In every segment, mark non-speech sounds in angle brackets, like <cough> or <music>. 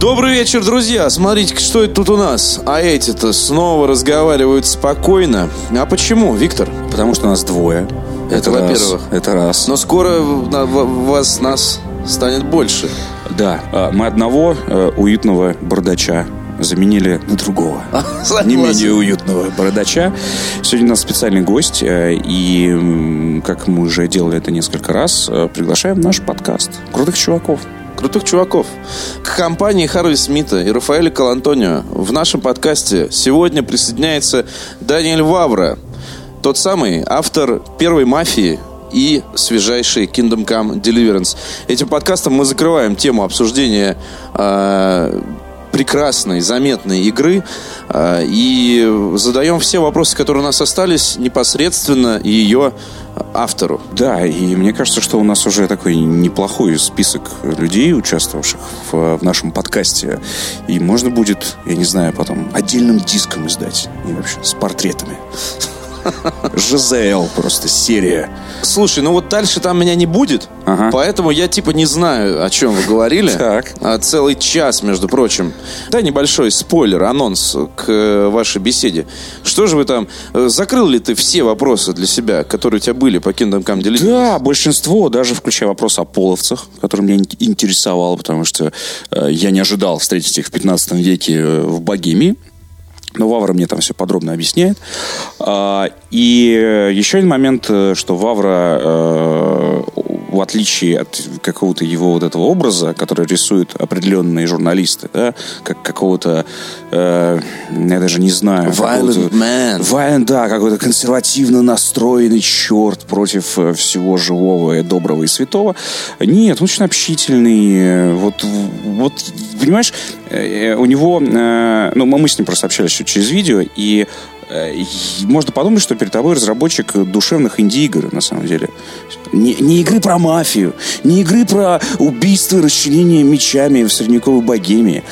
Добрый вечер, друзья. Смотрите, что это тут у нас. А эти-то снова разговаривают спокойно. А почему, Виктор? Потому что нас двое. Это, во-первых. Это раз. Но скоро на- вас, нас станет больше. Да, а, мы одного э, уютного бардача заменили на другого. <laughs> Согласен. Не менее уютного бородача. Сегодня у нас специальный гость, э, и, как мы уже делали это несколько раз, э, приглашаем в наш подкаст крутых чуваков. Крутых чуваков. К компании Харви Смита и Рафаэля Калантонио в нашем подкасте сегодня присоединяется Даниэль Вавра. Тот самый автор первой «Мафии» и свежайший Kingdom Come Deliverance. Этим подкастом мы закрываем тему обсуждения э, прекрасной, заметной игры э, и задаем все вопросы, которые у нас остались, непосредственно ее автору. Да, и мне кажется, что у нас уже такой неплохой список людей, участвовавших в, в нашем подкасте. И можно будет, я не знаю, потом отдельным диском издать. И вообще с портретами. ЖЗЛ просто серия. Слушай, ну вот дальше там меня не будет, Ага. поэтому я типа не знаю, о чем вы говорили. Так. А целый час, между прочим. Дай небольшой спойлер, анонс к э, вашей беседе. Что же вы там... э, Закрыл ли ты все вопросы для себя, которые у тебя были по Kingdom Come Deliverance? Да, большинство, даже включая вопрос о половцах, который меня ин- интересовал, потому что э, я не ожидал встретить их в 15 веке в Богемии. Но Вавра мне там все подробно объясняет. А, и э, еще один момент, э, что Вавра, э, в отличие от какого-то его вот этого образа, который рисуют определенные журналисты, да, как какого-то, э, я даже не знаю, Violent man. Вайн, да, какой-то консервативно настроенный черт против э, всего живого, и доброго и святого. Нет, он очень общительный. э, Вот, вот понимаешь, э, у него... Ну, мы с ним просто общались еще через видео, и можно подумать, что перед тобой разработчик душевных инди-игр, на самом деле. Не, не игры про мафию, не игры про убийство и расчленение мечами в средневековой богемии.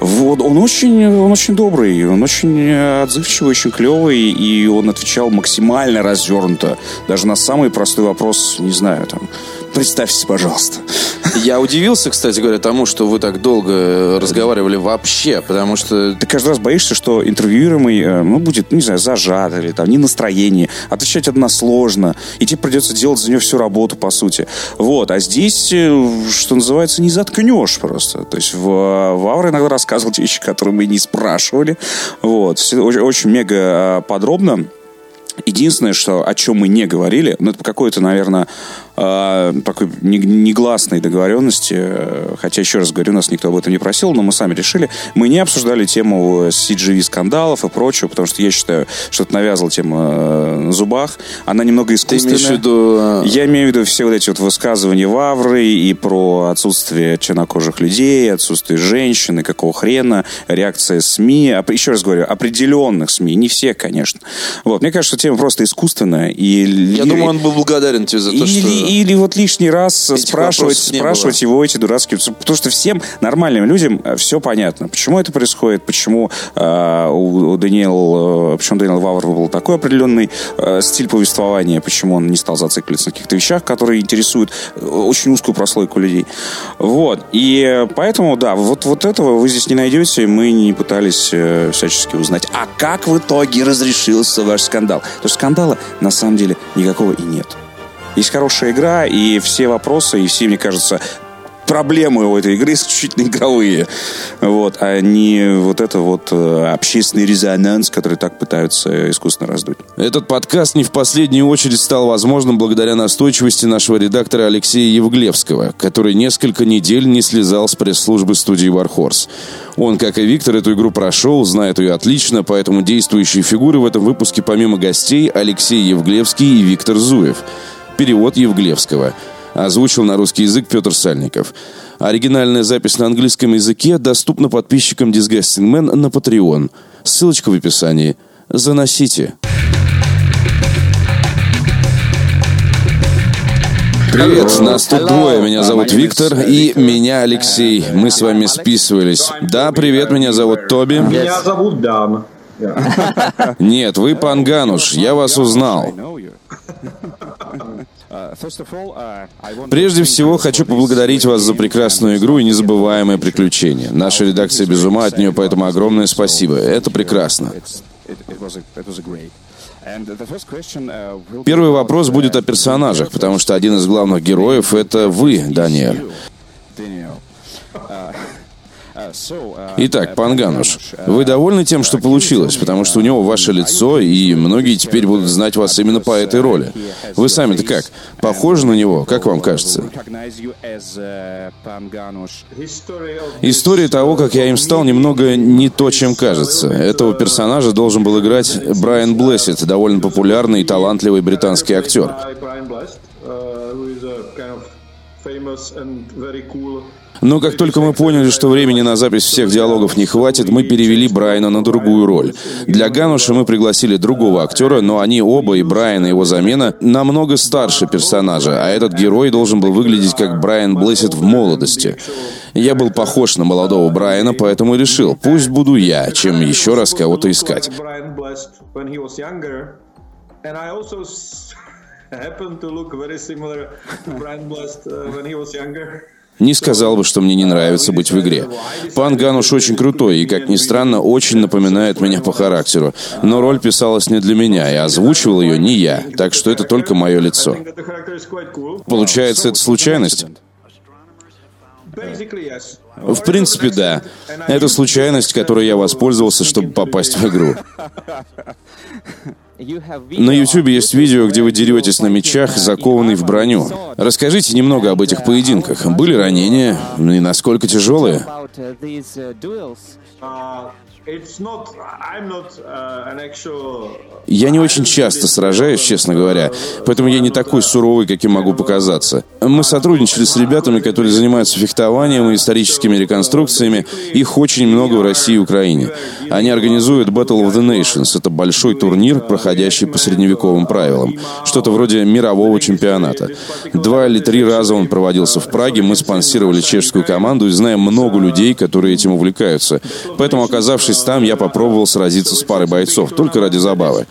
Вот, он очень, он очень добрый, он очень э, отзывчивый, очень клевый, и он отвечал максимально развернуто. Даже на самый простой вопрос, не знаю, там, представьтесь, пожалуйста. Я удивился, кстати говоря, тому, что вы так долго разговаривали вообще, потому что... Ты каждый раз боишься, что интервьюируемый, э, ну, будет, не знаю, зажат или там не настроение, отвечать односложно, и тебе придется делать за него всю работу, по сути. Вот, а здесь, э, что называется, не заткнешь просто. То есть в, в иногда рассказывал вещи, которые мы не спрашивали. Вот, все очень, очень мега э, подробно. Единственное, что, о чем мы не говорили, ну, это по какой-то, наверное, э, такой не- негласной договоренности, э, хотя, еще раз говорю, нас никто об этом не просил, но мы сами решили, мы не обсуждали тему CGV-скандалов и прочего, потому что я считаю, что это навязал тема э, на зубах. Она немного Ты искусственная. имеешь в виду... э, Я имею в виду все вот эти вот высказывания Вавры и про отсутствие чернокожих людей, отсутствие женщин, и какого хрена, реакция СМИ. А, Еще раз говорю, определенных СМИ, не всех, конечно. Вот. Мне кажется, тема просто искусственная. И Я думаю, он был благодарен тебе за то, или, что... или вот лишний раз Этих спрашивать, спрашивать его эти дурацкие... Потому что всем нормальным людям все понятно. Почему это происходит, почему э, у, у Даниэл, э, почему Даниэл Вавр был такой определенный э, стиль повествования, почему он не стал зацикливаться на каких-то вещах, которые интересуют э, очень узкую прослойку людей. Вот. И э, поэтому, да, вот, вот этого вы здесь не найдете, мы не пытались э, всячески узнать. А как в итоге разрешился ваш скандал? Потому что скандала на самом деле никакого и нет. Есть хорошая игра, и все вопросы, и все, мне кажется, проблемы у этой игры <laughs> исключительно игровые. Вот, а не вот это вот э, общественный резонанс, который так пытаются искусственно раздуть. Этот подкаст не в последнюю очередь стал возможным благодаря настойчивости нашего редактора Алексея Евглевского, который несколько недель не слезал с пресс-службы студии Warhorse. Он, как и Виктор, эту игру прошел, знает ее отлично, поэтому действующие фигуры в этом выпуске помимо гостей Алексей Евглевский и Виктор Зуев. Перевод Евглевского. Озвучил на русский язык Петр Сальников. Оригинальная запись на английском языке доступна подписчикам Disgusting Man на Patreon. Ссылочка в описании. Заносите. Привет, нас тут двое. Меня зовут Виктор и меня Алексей. Мы с вами списывались. Да, привет, меня зовут Тоби. Меня зовут Дан. Нет, вы Пангануш, я вас узнал. Прежде всего, хочу поблагодарить вас за прекрасную игру и незабываемое приключение. Наша редакция без ума от нее, поэтому огромное спасибо. Это прекрасно. Первый вопрос будет о персонажах, потому что один из главных героев — это вы, Даниэль. <laughs> Итак, Пангануш, вы довольны тем, что получилось? Потому что у него ваше лицо, и многие теперь будут знать вас именно по этой роли. Вы сами-то как? Похожи на него? Как вам кажется? История того, как я им стал, немного не то, чем кажется. Этого персонажа должен был играть Брайан Блессет, довольно популярный и талантливый британский актер. Но как только мы поняли, что времени на запись всех диалогов не хватит, мы перевели Брайана на другую роль. Для Гануша мы пригласили другого актера, но они оба, и Брайан, и его замена, намного старше персонажа, а этот герой должен был выглядеть как Брайан Блессет в молодости. Я был похож на молодого Брайана, поэтому решил, пусть буду я, чем еще раз кого-то искать. Happened to look very similar to Brian Blast uh, when he was younger. Не сказал бы, что мне не нравится быть в игре. Пан Гануш очень крутой и, как ни странно, очень напоминает меня по характеру. Но роль писалась не для меня, и озвучивал ее не я, так что это только мое лицо. Получается, это случайность? В принципе, да. Это случайность, которой я воспользовался, чтобы попасть в игру. На YouTube есть видео, где вы деретесь на мечах, закованный в броню. Расскажите немного об этих поединках. Были ранения и насколько тяжелые? Я не очень часто сражаюсь, честно говоря, поэтому я не такой суровый, каким могу показаться. Мы сотрудничали с ребятами, которые занимаются фехтованием и историческими реконструкциями. Их очень много в России и Украине. Они организуют Battle of the Nations. Это большой турнир, проходящий по средневековым правилам. Что-то вроде мирового чемпионата. Два или три раза он проводился в Праге. Мы спонсировали чешскую команду и знаем много людей, которые этим увлекаются. Поэтому, оказавшись Оказавшись там, я попробовал сразиться с парой бойцов, только ради забавы.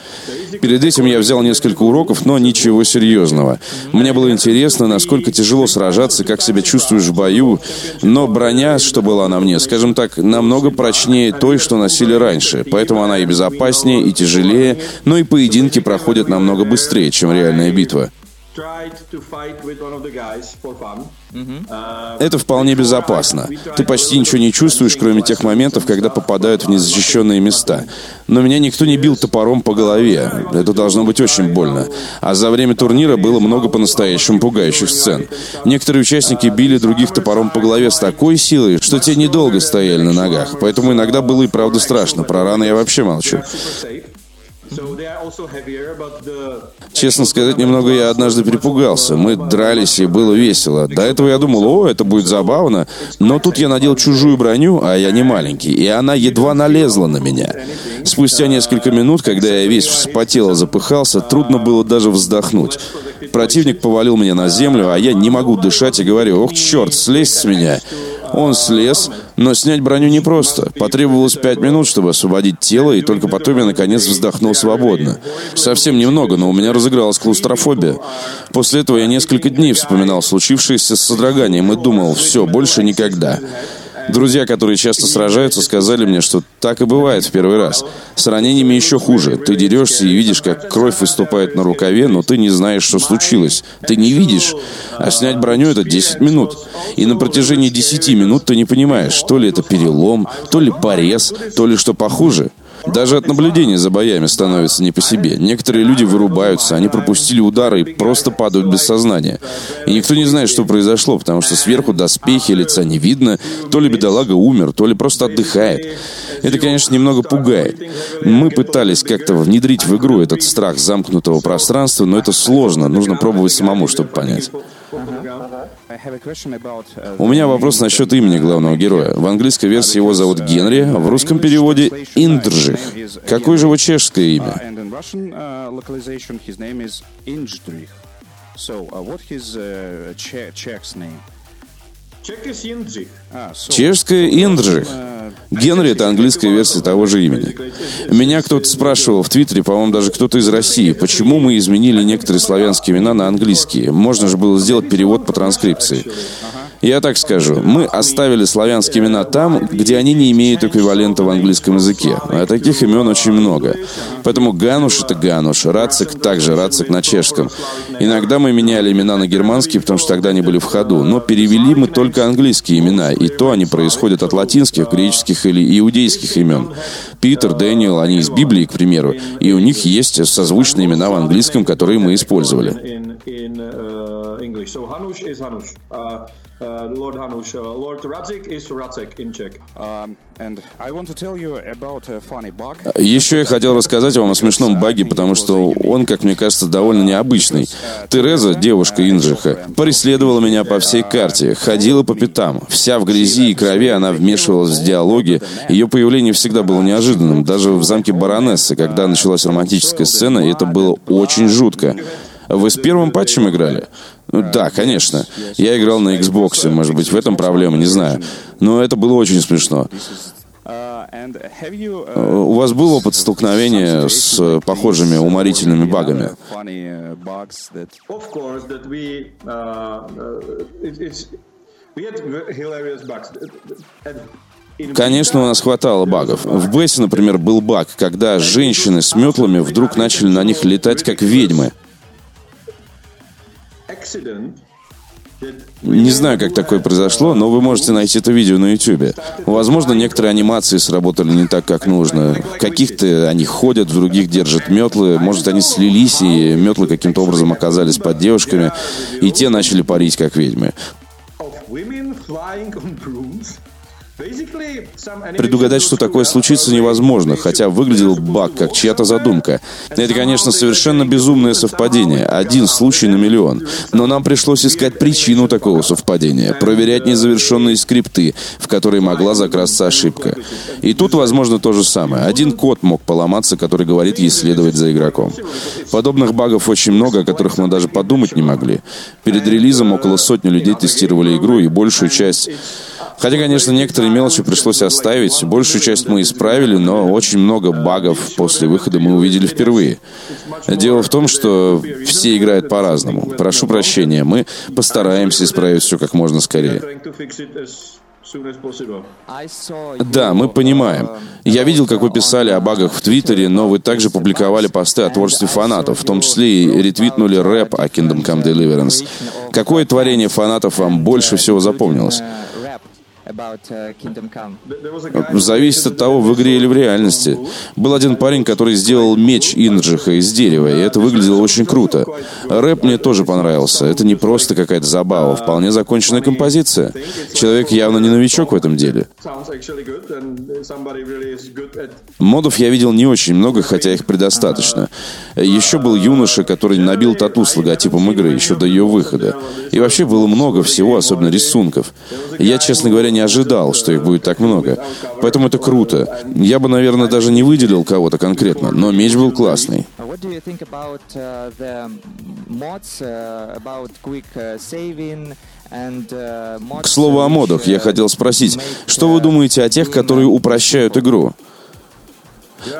Перед этим я взял несколько уроков, но ничего серьезного. Мне было интересно, насколько тяжело сражаться, как себя чувствуешь в бою, но броня, что была на мне, скажем так, намного прочнее той, что носили раньше, поэтому она и безопаснее, и тяжелее, но и поединки проходят намного быстрее, чем реальная битва. Это вполне безопасно. Ты почти ничего не чувствуешь, кроме тех моментов, когда попадают в незащищенные места. Но меня никто не бил топором по голове. Это должно быть очень больно. А за время турнира было много по-настоящему пугающих сцен. Некоторые участники били других топором по голове с такой силой, что те недолго стояли на ногах. Поэтому иногда было и правда страшно. Про раны я вообще молчу. Честно сказать, немного я однажды перепугался. Мы дрались, и было весело. До этого я думал, о, это будет забавно. Но тут я надел чужую броню, а я не маленький, и она едва налезла на меня. Спустя несколько минут, когда я весь вспотел и запыхался, трудно было даже вздохнуть. Противник повалил меня на землю, а я не могу дышать и говорю, ох, черт, слезь с меня. Он слез, но снять броню непросто. Потребовалось пять минут, чтобы освободить тело, и только потом я, наконец, вздохнул свободно. Совсем немного, но у меня разыгралась клаустрофобия. После этого я несколько дней вспоминал случившееся с содроганием и думал, все, больше никогда. Друзья, которые часто сражаются, сказали мне, что так и бывает в первый раз. С ранениями еще хуже. Ты дерешься и видишь, как кровь выступает на рукаве, но ты не знаешь, что случилось. Ты не видишь. А снять броню — это 10 минут. И на протяжении 10 минут ты не понимаешь, то ли это перелом, то ли порез, то ли что похуже — даже от наблюдения за боями становится не по себе. Некоторые люди вырубаются, они пропустили удары и просто падают без сознания. И никто не знает, что произошло, потому что сверху доспехи, лица не видно. То ли бедолага умер, то ли просто отдыхает. Это, конечно, немного пугает. Мы пытались как-то внедрить в игру этот страх замкнутого пространства, но это сложно. Нужно пробовать самому, чтобы понять. У меня вопрос насчет имени главного героя. В английской версии его зовут Генри, а в русском переводе Индржих. Какое же его чешское имя? Чешское Индржих. Генри — это английская версия того же имени. Меня кто-то спрашивал в Твиттере, по-моему, даже кто-то из России, почему мы изменили некоторые славянские имена на английские. Можно же было сделать перевод по транскрипции. Я так скажу, мы оставили славянские имена там, где они не имеют эквивалента в английском языке. А таких имен очень много. Поэтому Гануш — это Гануш, Рацик — также Рацик на чешском. Иногда мы меняли имена на германские, потому что тогда они были в ходу. Но перевели мы только английские имена, и то они происходят от латинских, греческих или иудейских имен. Питер, Дэниел, они из Библии, к примеру, и у них есть созвучные имена в английском, которые мы использовали. Uh, Lord Hanush. Uh, Lord Radzik is Radzik in Czech. Um, and I want to tell you about a funny bug. Еще я хотел рассказать вам о смешном баге, потому что он, как мне кажется, довольно необычный. Тереза, девушка Инджиха, преследовала меня по всей карте, ходила по пятам. Вся в грязи и крови она вмешивалась в диалоги. Ее появление всегда было неожиданным. Даже в замке баронессы, когда началась романтическая сцена, это было очень жутко. Вы с первым патчем играли? Ну, да, конечно. Я играл на Xbox, может быть, в этом проблема, не знаю. Но это было очень смешно. У вас был опыт столкновения с похожими уморительными багами? Конечно, у нас хватало багов. В Бессе, например, был баг, когда женщины с метлами вдруг начали на них летать как ведьмы. Не знаю, как такое произошло, но вы можете найти это видео на YouTube. Возможно, некоторые анимации сработали не так, как нужно. каких-то они ходят, в других держат метлы. Может, они слились, и метлы каким-то образом оказались под девушками, и те начали парить, как ведьмы. Предугадать, что такое случится, невозможно, хотя выглядел баг как чья-то задумка. Это, конечно, совершенно безумное совпадение. Один случай на миллион. Но нам пришлось искать причину такого совпадения, проверять незавершенные скрипты, в которые могла закрасться ошибка. И тут, возможно, то же самое. Один код мог поломаться, который говорит ей следовать за игроком. Подобных багов очень много, о которых мы даже подумать не могли. Перед релизом около сотни людей тестировали игру, и большую часть Хотя, конечно, некоторые мелочи пришлось оставить, большую часть мы исправили, но очень много багов после выхода мы увидели впервые. Дело в том, что все играют по-разному. Прошу прощения, мы постараемся исправить все как можно скорее. Да, мы понимаем. Я видел, как вы писали о багах в Твиттере, но вы также публиковали посты о творчестве фанатов, в том числе и ретвитнули рэп о Kingdom Come Deliverance. Какое творение фанатов вам больше всего запомнилось? Uh, Зависит от того, в игре или в реальности. Был один парень, который сделал меч Инджиха из дерева, и это выглядело очень круто. Рэп мне тоже понравился. Это не просто какая-то забава, вполне законченная композиция. Человек явно не новичок в этом деле. Модов я видел не очень много, хотя их предостаточно. Еще был юноша, который набил тату с логотипом игры еще до ее выхода. И вообще было много всего, особенно рисунков. Я, честно говоря, не ожидал, что их будет так много. Поэтому это круто. Я бы, наверное, даже не выделил кого-то конкретно, но меч был классный. К слову о модах, я хотел спросить, что вы думаете о тех, которые упрощают игру?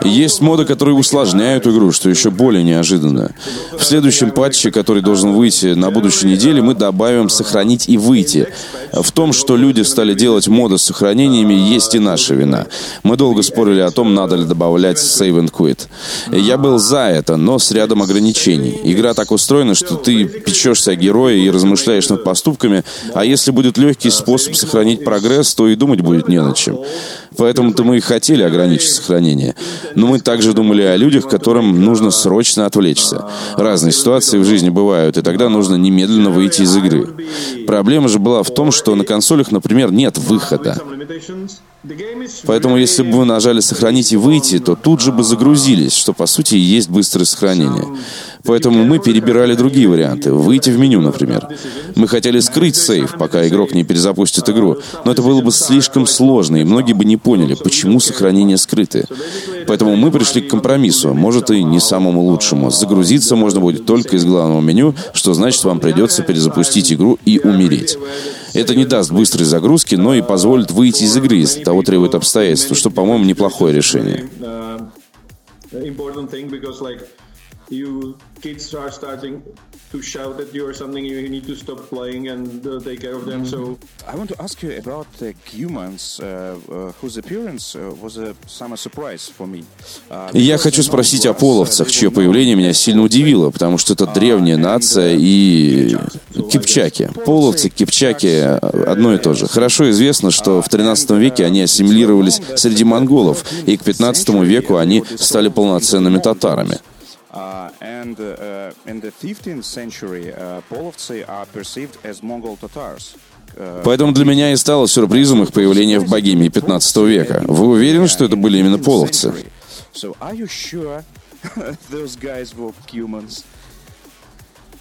Есть моды, которые усложняют игру, что еще более неожиданно. В следующем патче, который должен выйти на будущей неделе, мы добавим «сохранить и выйти». В том, что люди стали делать моды с сохранениями, есть и наша вина. Мы долго спорили о том, надо ли добавлять save and quit. Я был за это, но с рядом ограничений. Игра так устроена, что ты печешься о герое и размышляешь над поступками, а если будет легкий способ сохранить прогресс, то и думать будет не над чем. Поэтому-то мы и хотели ограничить сохранение. Но мы также думали о людях, которым нужно срочно отвлечься. Разные ситуации в жизни бывают, и тогда нужно немедленно выйти из игры. Проблема же была в том, что на консолях, например, нет выхода. Поэтому, если бы вы нажали «Сохранить» и «Выйти», то тут же бы загрузились, что, по сути, и есть быстрое сохранение. Поэтому мы перебирали другие варианты. Выйти в меню, например. Мы хотели скрыть сейв, пока игрок не перезапустит игру. Но это было бы слишком сложно, и многие бы не поняли, почему сохранения скрыты. Поэтому мы пришли к компромиссу, может и не самому лучшему. Загрузиться можно будет только из главного меню, что значит вам придется перезапустить игру и умереть. Это не даст быстрой загрузки, но и позволит выйти из игры, если того требует обстоятельства, что, по-моему, неплохое решение. You kids are starting to shout at you or something, you need to stop playing and uh, take care of them. So I want to ask you about the humans, uh, uh, whose appearance uh, was a summer surprise for me. Uh, Я хочу спросить о половцах, чье появление меня сильно удивило, потому что это древняя нация и кипчаки. Половцы, кипчаки — одно и то же. Хорошо известно, что в 13 веке они ассимилировались среди монголов, и к 15 веку они стали полноценными татарами. Uh, and uh, in the 15th century, uh, Polovцы are perceived as Mongol Tatars. Поэтому для меня и стало сюрпризом их появление в Богемии 15 века. Вы уверены, что это были именно половцы? So are you sure those guys were humans?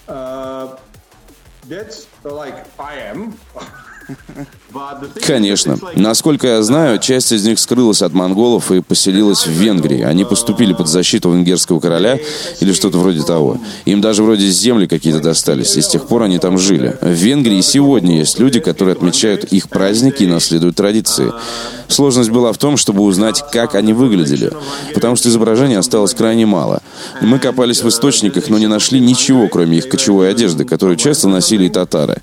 Uh, that's like I am. Конечно. Насколько я знаю, часть из них скрылась от монголов и поселилась в Венгрии. Они поступили под защиту венгерского короля или что-то вроде того. Им даже вроде земли какие-то достались, и с тех пор они там жили. В Венгрии сегодня есть люди, которые отмечают их праздники и наследуют традиции. Сложность была в том, чтобы узнать, как они выглядели, потому что изображений осталось крайне мало. Мы копались в источниках, но не нашли ничего, кроме их кочевой одежды, которую часто носили и татары.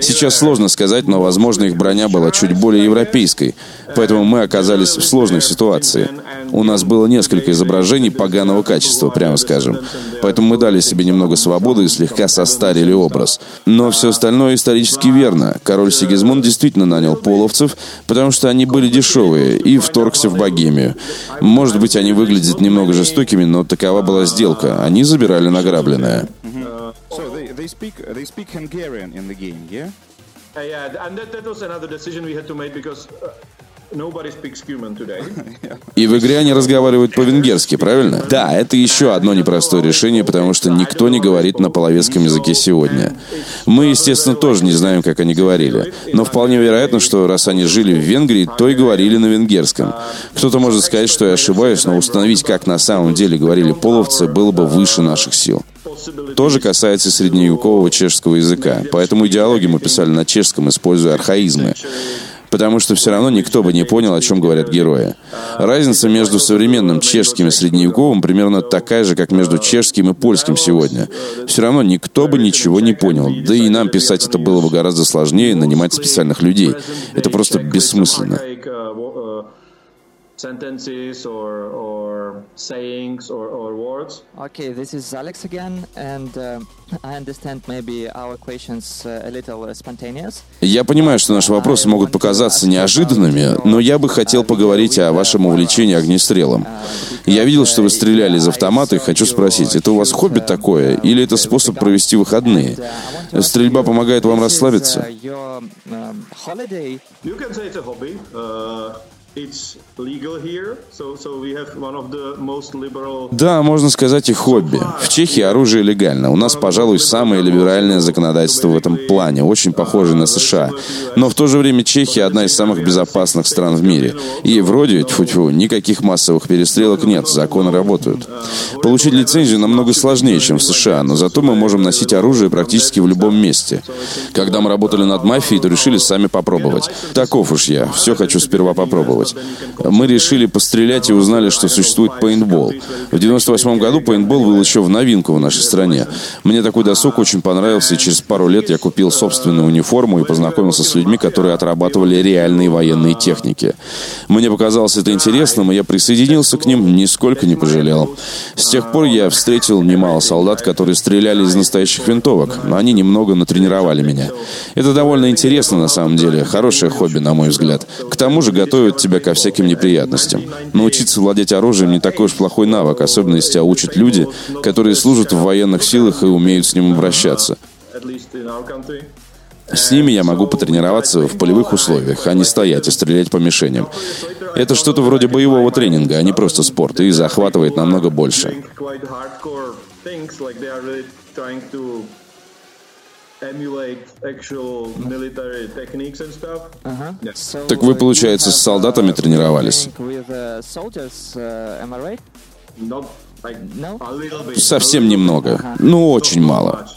Сейчас сложно сказать, но, возможно, их броня была чуть более европейской, поэтому мы оказались в сложной ситуации. У нас было несколько изображений поганого качества, прямо скажем. Поэтому мы дали себе немного свободы и слегка состарили образ. Но все остальное исторически верно. Король Сигизмунд действительно нанял половцев, потому что они были дешевые, и вторгся в Богемию. Может быть, они выглядят немного жестокими, но такова была сделка. Они забирали награбленное. Yeah, and that, that was another decision we had to make because И в игре они разговаривают по-венгерски, правильно? Да, это еще одно непростое решение, потому что никто не говорит на половецком языке сегодня. Мы, естественно, тоже не знаем, как они говорили. Но вполне вероятно, что раз они жили в Венгрии, то и говорили на венгерском. Кто-то может сказать, что я ошибаюсь, но установить, как на самом деле говорили половцы, было бы выше наших сил. То же касается средневекового чешского языка. Поэтому идеологию мы писали на чешском, используя архаизмы потому что все равно никто бы не понял, о чем говорят герои. Разница между современным чешским и средневековым примерно такая же, как между чешским и польским сегодня. Все равно никто бы ничего не понял. Да и нам писать это было бы гораздо сложнее, нанимать специальных людей. Это просто бессмысленно sentences or, or sayings or, or words. Okay, this is Alex again, and uh, I understand maybe our questions uh, a little spontaneous. Я понимаю, что наши вопросы могут показаться неожиданными, но я бы хотел поговорить о вашем увлечении огнестрелом. Я видел, что вы стреляли из автомата, и хочу спросить, это у вас хобби такое, или это способ провести выходные? Стрельба помогает вам расслабиться? You can say it's a hobby. Uh... Да, можно сказать и хобби. В Чехии оружие легально. У нас, пожалуй, самое либеральное законодательство в этом плане, очень похоже на США. Но в то же время Чехия одна из самых безопасных стран в мире. И вроде, тьфу -тьфу, никаких массовых перестрелок нет, законы работают. Получить лицензию намного сложнее, чем в США, но зато мы можем носить оружие практически в любом месте. Когда мы работали над мафией, то решили сами попробовать. Таков уж я, все хочу сперва попробовать попробовать. Мы решили пострелять и узнали, что существует пейнтбол. В 98 году пейнтбол был еще в новинку в нашей стране. Мне такой досуг очень понравился, и через пару лет я купил собственную униформу и познакомился с людьми, которые отрабатывали реальные военные техники. Мне показалось это интересным, и я присоединился к ним, нисколько не пожалел. С тех пор я встретил немало солдат, которые стреляли из настоящих винтовок, но они немного натренировали меня. Это довольно интересно на самом деле, хорошее хобби, на мой взгляд. К тому же готовят тебя ко всяким неприятностям. Научиться владеть оружием не такой уж плохой навык, особенно если тебя учат люди, которые служат в военных силах и умеют с ним обращаться. С ними я могу потренироваться в полевых условиях, а не стоять и стрелять по мишеням. Это что-то вроде боевого тренинга, а не просто спорт, и захватывает намного больше. Так вы, получается, с солдатами тренировались? Совсем немного. Ну, очень мало.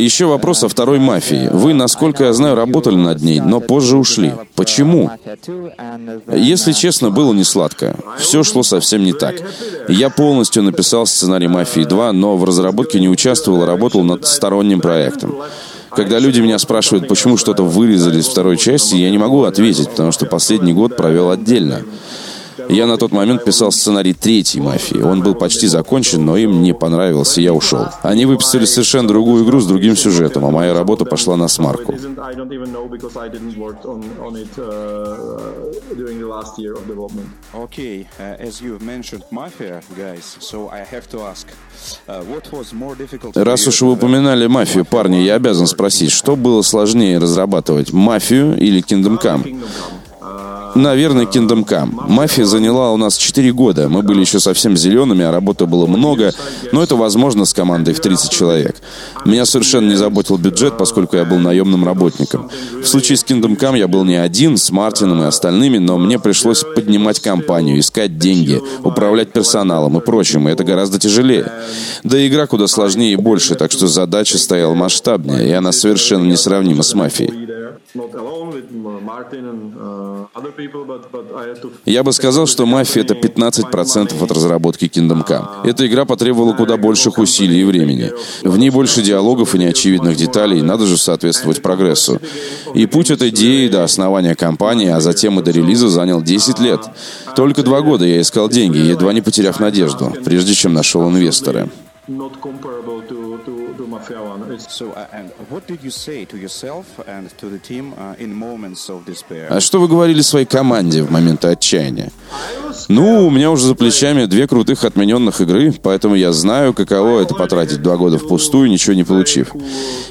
Еще вопрос о второй мафии. Вы, насколько я знаю, работали над ней, но позже ушли. Почему? Если честно, было не сладко. Все шло совсем не так. Я полностью написал сценарий «Мафии 2», но в разработке не участвовал, работал над сторонним проектом. Когда люди меня спрашивают, почему что-то вырезали из второй части, я не могу ответить, потому что последний год провел отдельно. Я на тот момент писал сценарий третьей «Мафии». Он был почти закончен, но им не понравился, я ушел. Они выпустили совершенно другую игру с другим сюжетом, а моя работа пошла на смарку. Раз уж вы упоминали мафию, парни, я обязан спросить, что было сложнее разрабатывать, мафию или Kingdom Come? Наверное, Kingdom Come. Мафия заняла у нас 4 года. Мы были еще совсем зелеными, а работы было много, но это возможно с командой в 30 человек. Меня совершенно не заботил бюджет, поскольку я был наемным работником. В случае с Kingdom Come я был не один, с Мартином и остальными, но мне пришлось поднимать компанию, искать деньги, управлять персоналом и прочим, и это гораздо тяжелее. Да и игра куда сложнее и больше, так что задача стояла масштабнее, и она совершенно несравнима с мафией. Я бы сказал, что «Мафия» — это 15% от разработки Kingdom Come. Эта игра потребовала куда больших усилий и времени. В ней больше диалогов и неочевидных деталей, надо же соответствовать прогрессу. И путь от идеи до основания компании, а затем и до релиза занял 10 лет. Только два года я искал деньги, едва не потеряв надежду, прежде чем нашел инвестора. You say to to А что вы говорили своей команде в моменты отчаяния? Ну, у меня уже за плечами две крутых отмененных игры, поэтому я знаю, каково это потратить два года впустую, ничего не получив.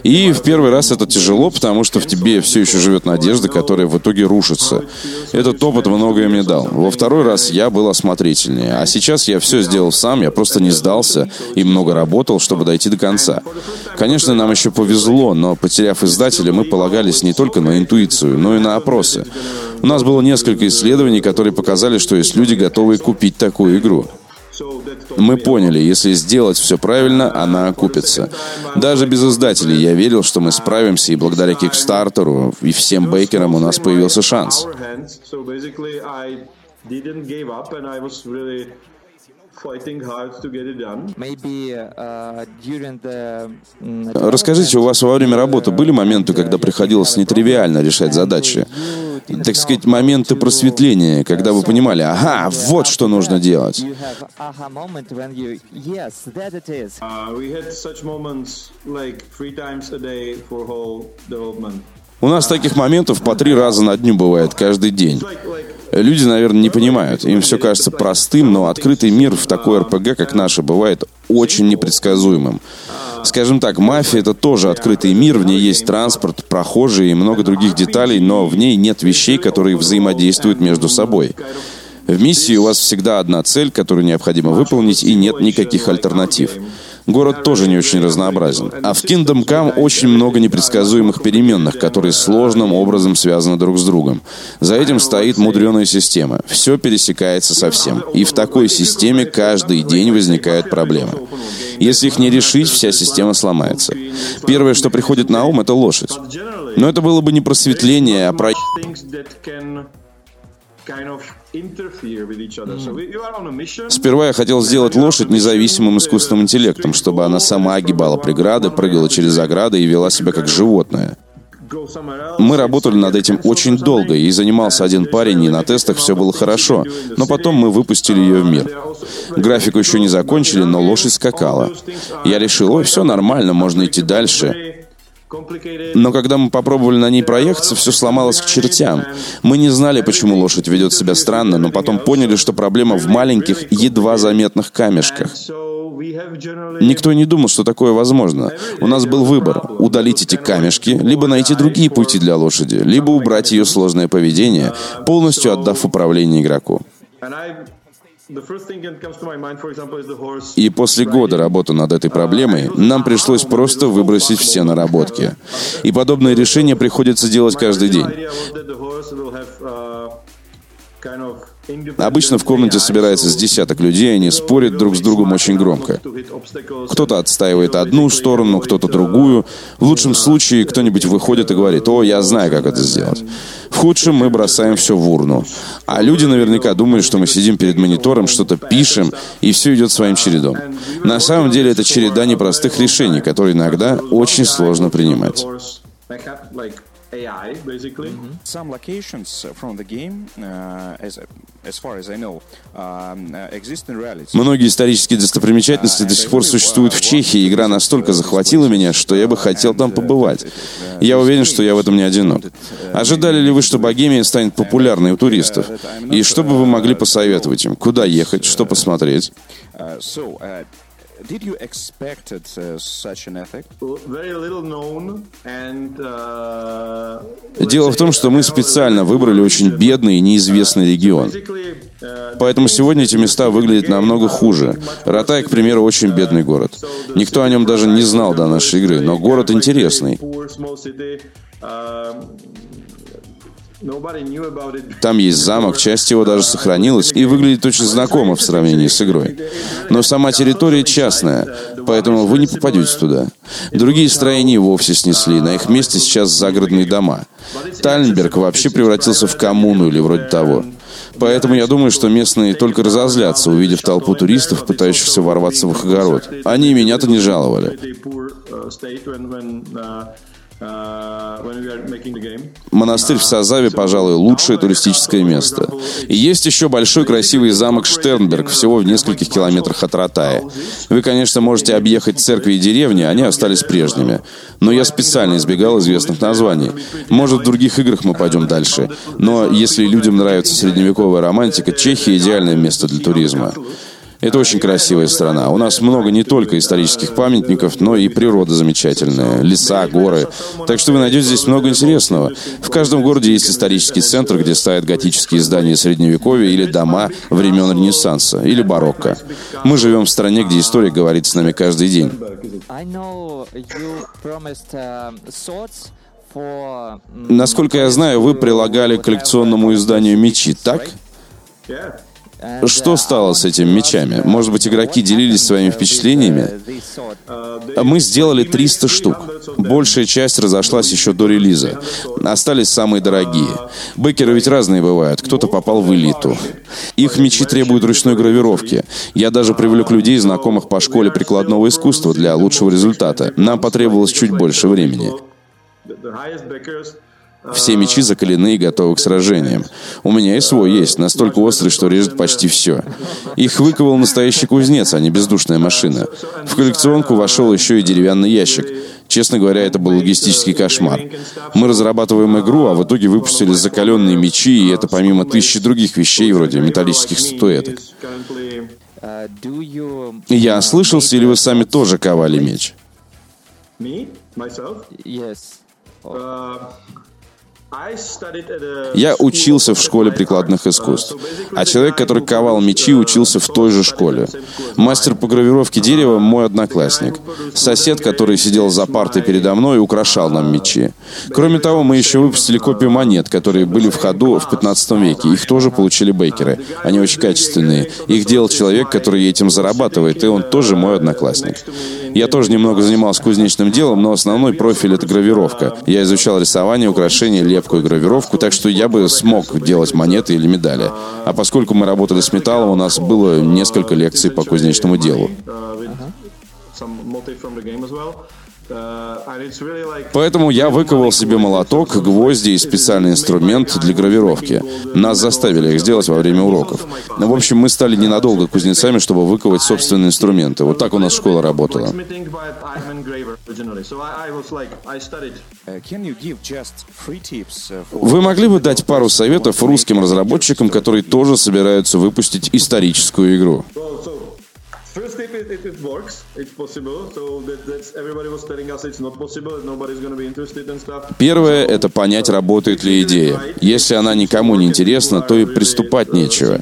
И в первый раз это тяжело, потому что в тебе все еще живет надежда, которая в итоге рушится. Этот опыт многое мне дал. Во второй раз я был осмотрительнее, а сейчас я все сделал сам, я просто не сдался и много работал, чтобы дойти до конца. Конечно, нам еще повезло, но потеряв издателя, мы полагались не только на интуицию, но и на опросы. У нас было несколько исследований, которые показали, что есть люди, готовые купить такую игру. Мы поняли, если сделать все правильно, она окупится. Даже без издателей я верил, что мы справимся, и благодаря Кикстартеру и всем бейкерам у нас появился шанс. Uh, Расскажите, у вас во время работы были моменты, когда приходилось нетривиально решать задачи? Так сказать, моменты просветления, когда вы понимали, ага, вот что нужно делать. У нас таких моментов по три раза на дню бывает каждый день. Люди, наверное, не понимают. Им все кажется простым, но открытый мир в такой РПГ, как наша, бывает очень непредсказуемым. Скажем так, мафия — это тоже открытый мир, в ней есть транспорт, прохожие и много других деталей, но в ней нет вещей, которые взаимодействуют между собой. В миссии у вас всегда одна цель, которую необходимо выполнить, и нет никаких альтернатив. Город тоже не очень разнообразен. А в Kingdom Come очень много непредсказуемых переменных, которые сложным образом связаны друг с другом. За этим стоит мудреная система. Все пересекается со всем. И в такой системе каждый день возникают проблемы. Если их не решить, вся система сломается. Первое, что приходит на ум, это лошадь. Но это было бы не просветление, а про... Сперва я хотел сделать лошадь независимым искусственным интеллектом, чтобы она сама огибала преграды, прыгала через ограды и вела себя как животное. Мы работали над этим очень долго, и занимался один парень, и на тестах все было хорошо. Но потом мы выпустили ее в мир. Графику еще не закончили, но лошадь скакала. Я решил, ой, все нормально, можно идти дальше. Но когда мы попробовали на ней проехаться, все сломалось к чертям. Мы не знали, почему лошадь ведет себя странно, но потом поняли, что проблема в маленьких, едва заметных камешках. Никто не думал, что такое возможно. У нас был выбор – удалить эти камешки, либо найти другие пути для лошади, либо убрать ее сложное поведение, полностью отдав управление игроку. И после года работы над этой проблемой нам пришлось просто выбросить все наработки. И подобные решения приходится делать каждый день. Обычно в комнате собирается с десяток людей, они спорят друг с другом очень громко. Кто-то отстаивает одну сторону, кто-то другую. В лучшем случае кто-нибудь выходит и говорит, «О, я знаю, как это сделать». В худшем мы бросаем все в урну. А люди наверняка думают, что мы сидим перед монитором, что-то пишем, и все идет своим чередом. На самом деле это череда непростых решений, которые иногда очень сложно принимать. AI, basically. Mm-hmm. Some locations from the game, uh, as, as far as I know, um, exist in reality. Многие исторические достопримечательности до сих пор существуют в Чехии. Игра настолько захватила меня, что я бы хотел там побывать. Я уверен, что я в этом не одинок. Ожидали ли вы, что Богемия станет популярной у туристов? И что бы вы могли посоветовать им? Куда ехать? Что посмотреть? Did you expect uh, such an effect? Very little known and, uh, Дело в том, что мы специально выбрали очень бедный и неизвестный регион. Поэтому сегодня эти места выглядят намного хуже. Ратай, к примеру, очень бедный город. Никто о нем даже не знал до нашей игры, но город интересный. Там есть замок, часть его даже сохранилась и выглядит очень знакомо в сравнении с игрой. Но сама территория частная, поэтому вы не попадете туда. Другие строения вовсе снесли, на их месте сейчас загородные дома. Тальнберг вообще превратился в коммуну или вроде того. Поэтому я думаю, что местные только разозлятся, увидев толпу туристов, пытающихся ворваться в их огород. Они меня-то не жаловали. Монастырь в Сазаве, пожалуй, лучшее туристическое место. И есть еще большой красивый замок Штернберг, всего в нескольких километрах от Ратая. Вы, конечно, можете объехать церкви и деревни, они остались прежними. Но я специально избегал известных названий. Может, в других играх мы пойдем дальше. Но если людям нравится средневековая романтика, Чехия идеальное место для туризма. Это очень красивая страна. У нас много не только исторических памятников, но и природа замечательная. Леса, горы. Так что вы найдете здесь много интересного. В каждом городе есть исторический центр, где стоят готические здания Средневековья или дома времен Ренессанса или барокко. Мы живем в стране, где история говорит с нами каждый день. Насколько я знаю, вы прилагали к коллекционному изданию мечи, так? Что стало с этими мечами? Может быть, игроки делились своими впечатлениями? Мы сделали 300 штук. Большая часть разошлась еще до релиза. Остались самые дорогие. Бекеры ведь разные бывают. Кто-то попал в элиту. Их мечи требуют ручной гравировки. Я даже привлек людей, знакомых по школе прикладного искусства, для лучшего результата. Нам потребовалось чуть больше времени. Все мечи закалены и готовы к сражениям. У меня и свой есть, настолько острый, что режет почти все. Их выковал настоящий кузнец, а не бездушная машина. В коллекционку вошел еще и деревянный ящик. Честно говоря, это был логистический кошмар. Мы разрабатываем игру, а в итоге выпустили закаленные мечи, и это помимо тысячи других вещей, вроде металлических статуэток. Я слышался, или вы сами тоже ковали меч? Yes. Я учился в школе прикладных искусств, а человек, который ковал мечи, учился в той же школе. Мастер по гравировке дерева – мой одноклассник. Сосед, который сидел за партой передо мной, украшал нам мечи. Кроме того, мы еще выпустили копию монет, которые были в ходу в 15 веке. Их тоже получили бейкеры. Они очень качественные. Их делал человек, который этим зарабатывает, и он тоже мой одноклассник. Я тоже немного занимался кузнечным делом, но основной профиль — это гравировка. Я изучал рисование, украшения, лепку и гравировку, так что я бы смог делать монеты или медали. А поскольку мы работали с металлом, у нас было несколько лекций по кузнечному делу. Поэтому я выковал себе молоток, гвозди и специальный инструмент для гравировки. Нас заставили их сделать во время уроков. Но, в общем, мы стали ненадолго кузнецами, чтобы выковать собственные инструменты. Вот так у нас школа работала. Вы могли бы дать пару советов русским разработчикам, которые тоже собираются выпустить историческую игру? First step, it, it, it works. It's possible. So that, that's everybody was telling us it's not possible. Nobody's going to be interested and stuff. Первое – это понять, работает ли идея. Если она никому не интересна, то и приступать нечего.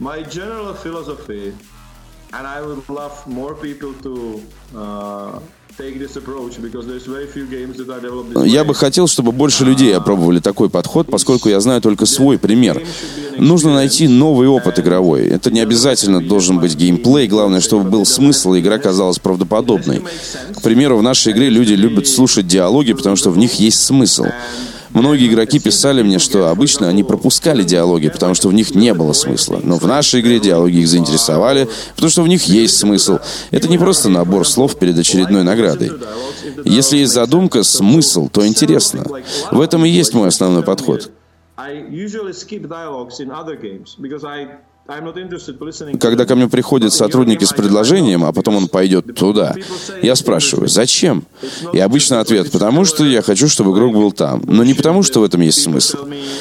My general philosophy, and I would love more people to uh, Я бы хотел, чтобы больше людей опробовали такой подход, поскольку я знаю только свой пример. Нужно найти новый опыт игровой. Это не обязательно должен быть геймплей, главное, чтобы был смысл, и игра казалась правдоподобной. К примеру, в нашей игре люди любят слушать диалоги, потому что в них есть смысл. Многие игроки писали мне, что обычно они пропускали диалоги, потому что в них не было смысла. Но в нашей игре диалоги их заинтересовали, потому что в них есть смысл. Это не просто набор слов перед очередной наградой. Если есть задумка, смысл, то интересно. В этом и есть мой основной подход. Когда ко мне приходят сотрудники с предложением, а потом он пойдет туда, я спрашиваю, зачем? И обычно ответ, потому что я хочу, чтобы игрок был там. Но не потому, что в этом есть смысл.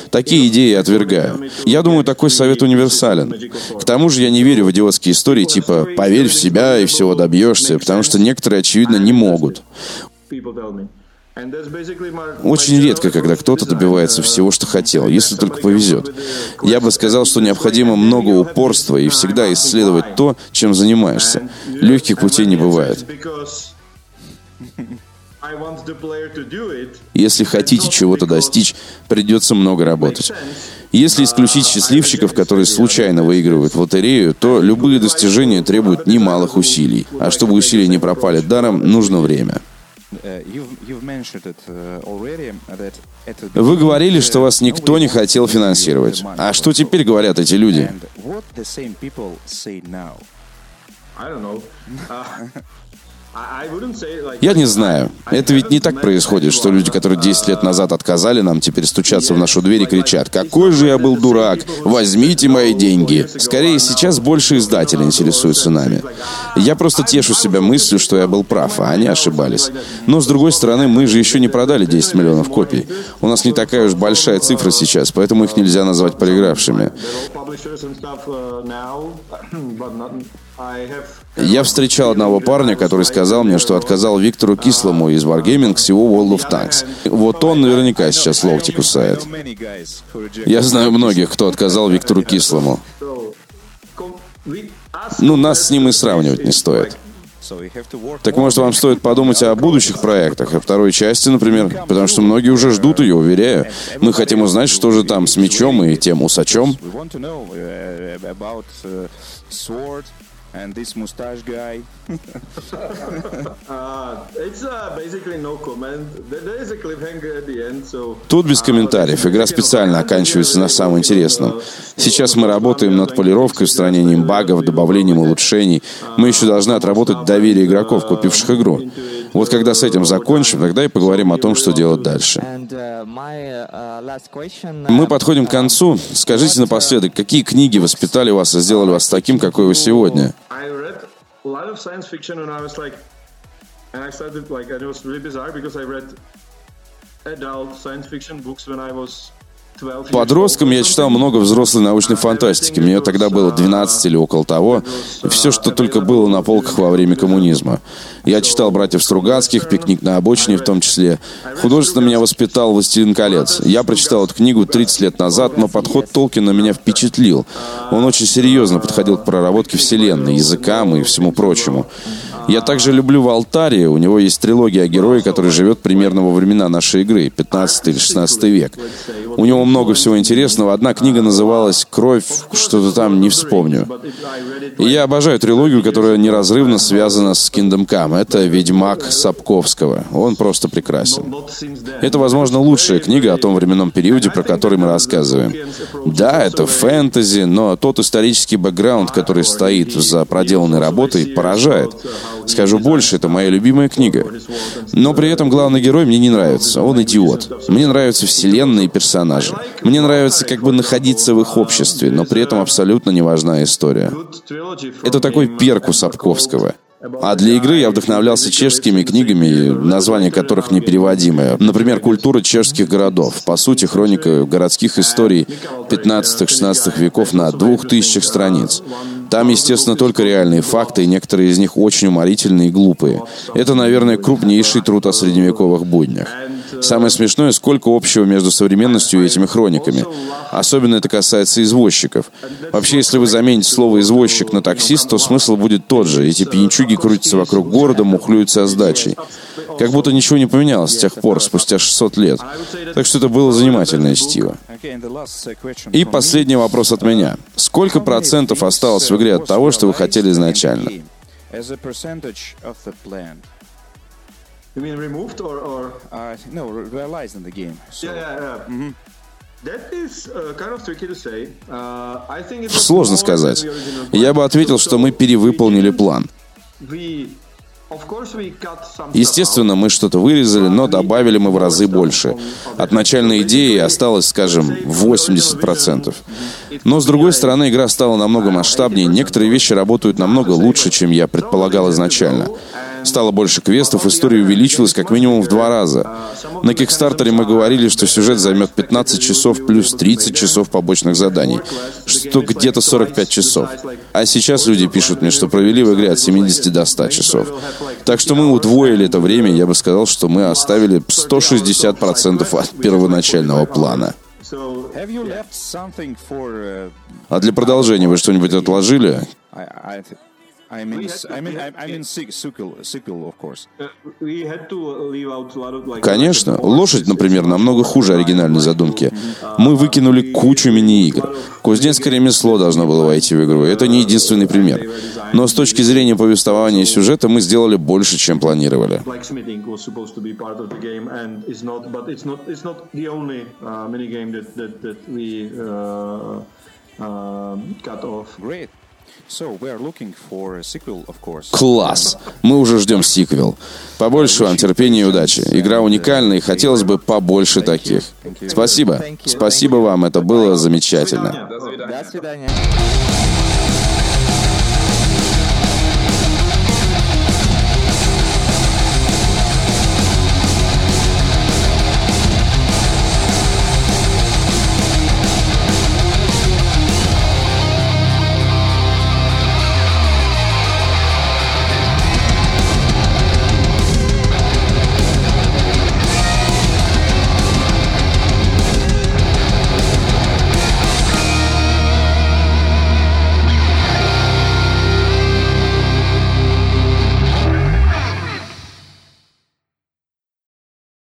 Такие идеи я отвергаю. Я думаю, такой совет универсален. К тому же я не верю в идиотские истории типа «поверь в себя и всего добьешься», потому что некоторые, очевидно, не могут. Очень редко, когда кто-то добивается всего, что хотел, если только повезет. Я бы сказал, что необходимо много упорства и всегда исследовать то, чем занимаешься. Легких путей не бывает. Если хотите чего-то достичь, придется много работать. Если исключить счастливчиков, которые случайно выигрывают в лотерею, то любые достижения требуют немалых усилий. А чтобы усилия не пропали даром, нужно время. Вы говорили, что вас никто не хотел финансировать. А что теперь говорят эти люди? <laughs> Я не знаю. Это ведь не так происходит, что люди, которые 10 лет назад отказали нам, теперь стучатся в нашу дверь и кричат «Какой же я был дурак! Возьмите мои деньги!» Скорее, сейчас больше издатели интересуются нами. Я просто тешу себя мыслью, что я был прав, а они ошибались. Но, с другой стороны, мы же еще не продали 10 миллионов копий. У нас не такая уж большая цифра сейчас, поэтому их нельзя назвать проигравшими. <clears throat> Я встречал одного парня, который сказал мне, что отказал Виктору Кислому из Wargaming с его World of Tanks. Вот он наверняка сейчас локти кусает. Я знаю многих, кто отказал Виктору Кислому. Ну, нас с ним и сравнивать не стоит. Так может вам стоит подумать о будущих проектах, о второй части, например, потому что многие уже ждут ее, уверяю. Мы хотим узнать, что же там с мечом и тем усачом and this mustache guy. Тут без комментариев. Игра специально оканчивается на самом интересном. Сейчас мы работаем над полировкой, устранением багов, добавлением улучшений. Мы еще должны отработать доверие игроков, купивших игру. Вот когда с этим закончим, тогда и поговорим о том, что делать дальше. Мы подходим к концу. Скажите напоследок, какие книги воспитали вас и сделали вас таким, какой вы сегодня? adult science fiction books when I was Подростком я читал много взрослой научной фантастики. Мне тогда было 12 или около того. Все, что только было на полках во время коммунизма. Я читал «Братьев Стругацких», «Пикник на обочине» в том числе. Художественно меня воспитал «Властелин колец». Я прочитал эту книгу 30 лет назад, но подход Толкина меня впечатлил. Он очень серьезно подходил к проработке вселенной, языкам и всему прочему. Я также люблю Валтария. У него есть трилогия о герое, который живет примерно во времена нашей игры, 15 или 16 век. У него много всего интересного. Одна книга называлась «Кровь», что-то там, не вспомню. И я обожаю трилогию, которая неразрывно связана с Kingdom Come. Это «Ведьмак» Сапковского. Он просто прекрасен. Это, возможно, лучшая книга о том временном периоде, про который мы рассказываем. Да, это фэнтези, но тот исторический бэкграунд, который стоит за проделанной работой, поражает. Скажу больше, это моя любимая книга. Но при этом главный герой мне не нравится. Он идиот. Мне нравятся вселенные и персонажи. Мне нравится как бы находиться в их обществе, но при этом абсолютно не важна история. Это такой перкус Сапковского. А для игры я вдохновлялся чешскими книгами, названия которых непереводимые. Например, «Культура чешских городов». По сути, хроника городских историй 15-16 веков на двух тысячах страниц. Там, естественно, только реальные факты, и некоторые из них очень уморительные и глупые. Это, наверное, крупнейший труд о средневековых буднях. Самое смешное, сколько общего между современностью и этими хрониками. Особенно это касается извозчиков. Вообще, если вы замените слово «извозчик» на «таксист», то смысл будет тот же. Эти пьянчуги крутятся вокруг города, мухлюют со сдачей. Как будто ничего не поменялось с тех пор, спустя 600 лет. Так что это было занимательное чтиво. И последний вопрос от меня. Сколько процентов осталось в игре от того, что вы хотели изначально? You mean removed or, or? Uh, no, realized in the game. So. Yeah, yeah, yeah. Mm-hmm. That is kind of tricky to say. I think it Сложно сказать. Я бы ответил, что мы перевыполнили план. Естественно, мы что-то вырезали, но добавили мы в разы больше. От начальной идеи осталось, скажем, 80%. Но, с другой стороны, игра стала намного масштабнее, некоторые вещи работают намного лучше, чем я предполагал изначально. Стало больше квестов, история увеличилась как минимум в два раза. На Кикстартере мы говорили, что сюжет займет 15 часов плюс 30 часов побочных заданий, что где-то 45 часов. А сейчас люди пишут мне, что провели в игре от 70 до 100 часов. Так что мы удвоили это время, я бы сказал, что мы оставили 160% от первоначального плана. А для продолжения вы что-нибудь отложили? I mean, I mean, I mean, sequel, sequel, of course. Конечно, лошадь, например, намного хуже оригинальной задумки. Мы выкинули кучу мини-игр. Кузнецкое ремесло должно было войти в игру. Это не единственный пример. Но с точки зрения повествования и сюжета мы сделали больше, чем планировали. Great. Класс! Мы уже ждем сиквел. Побольше вам терпения и удачи. Игра уникальна, и хотелось бы побольше таких. Спасибо. Спасибо вам, это было замечательно. До свидания.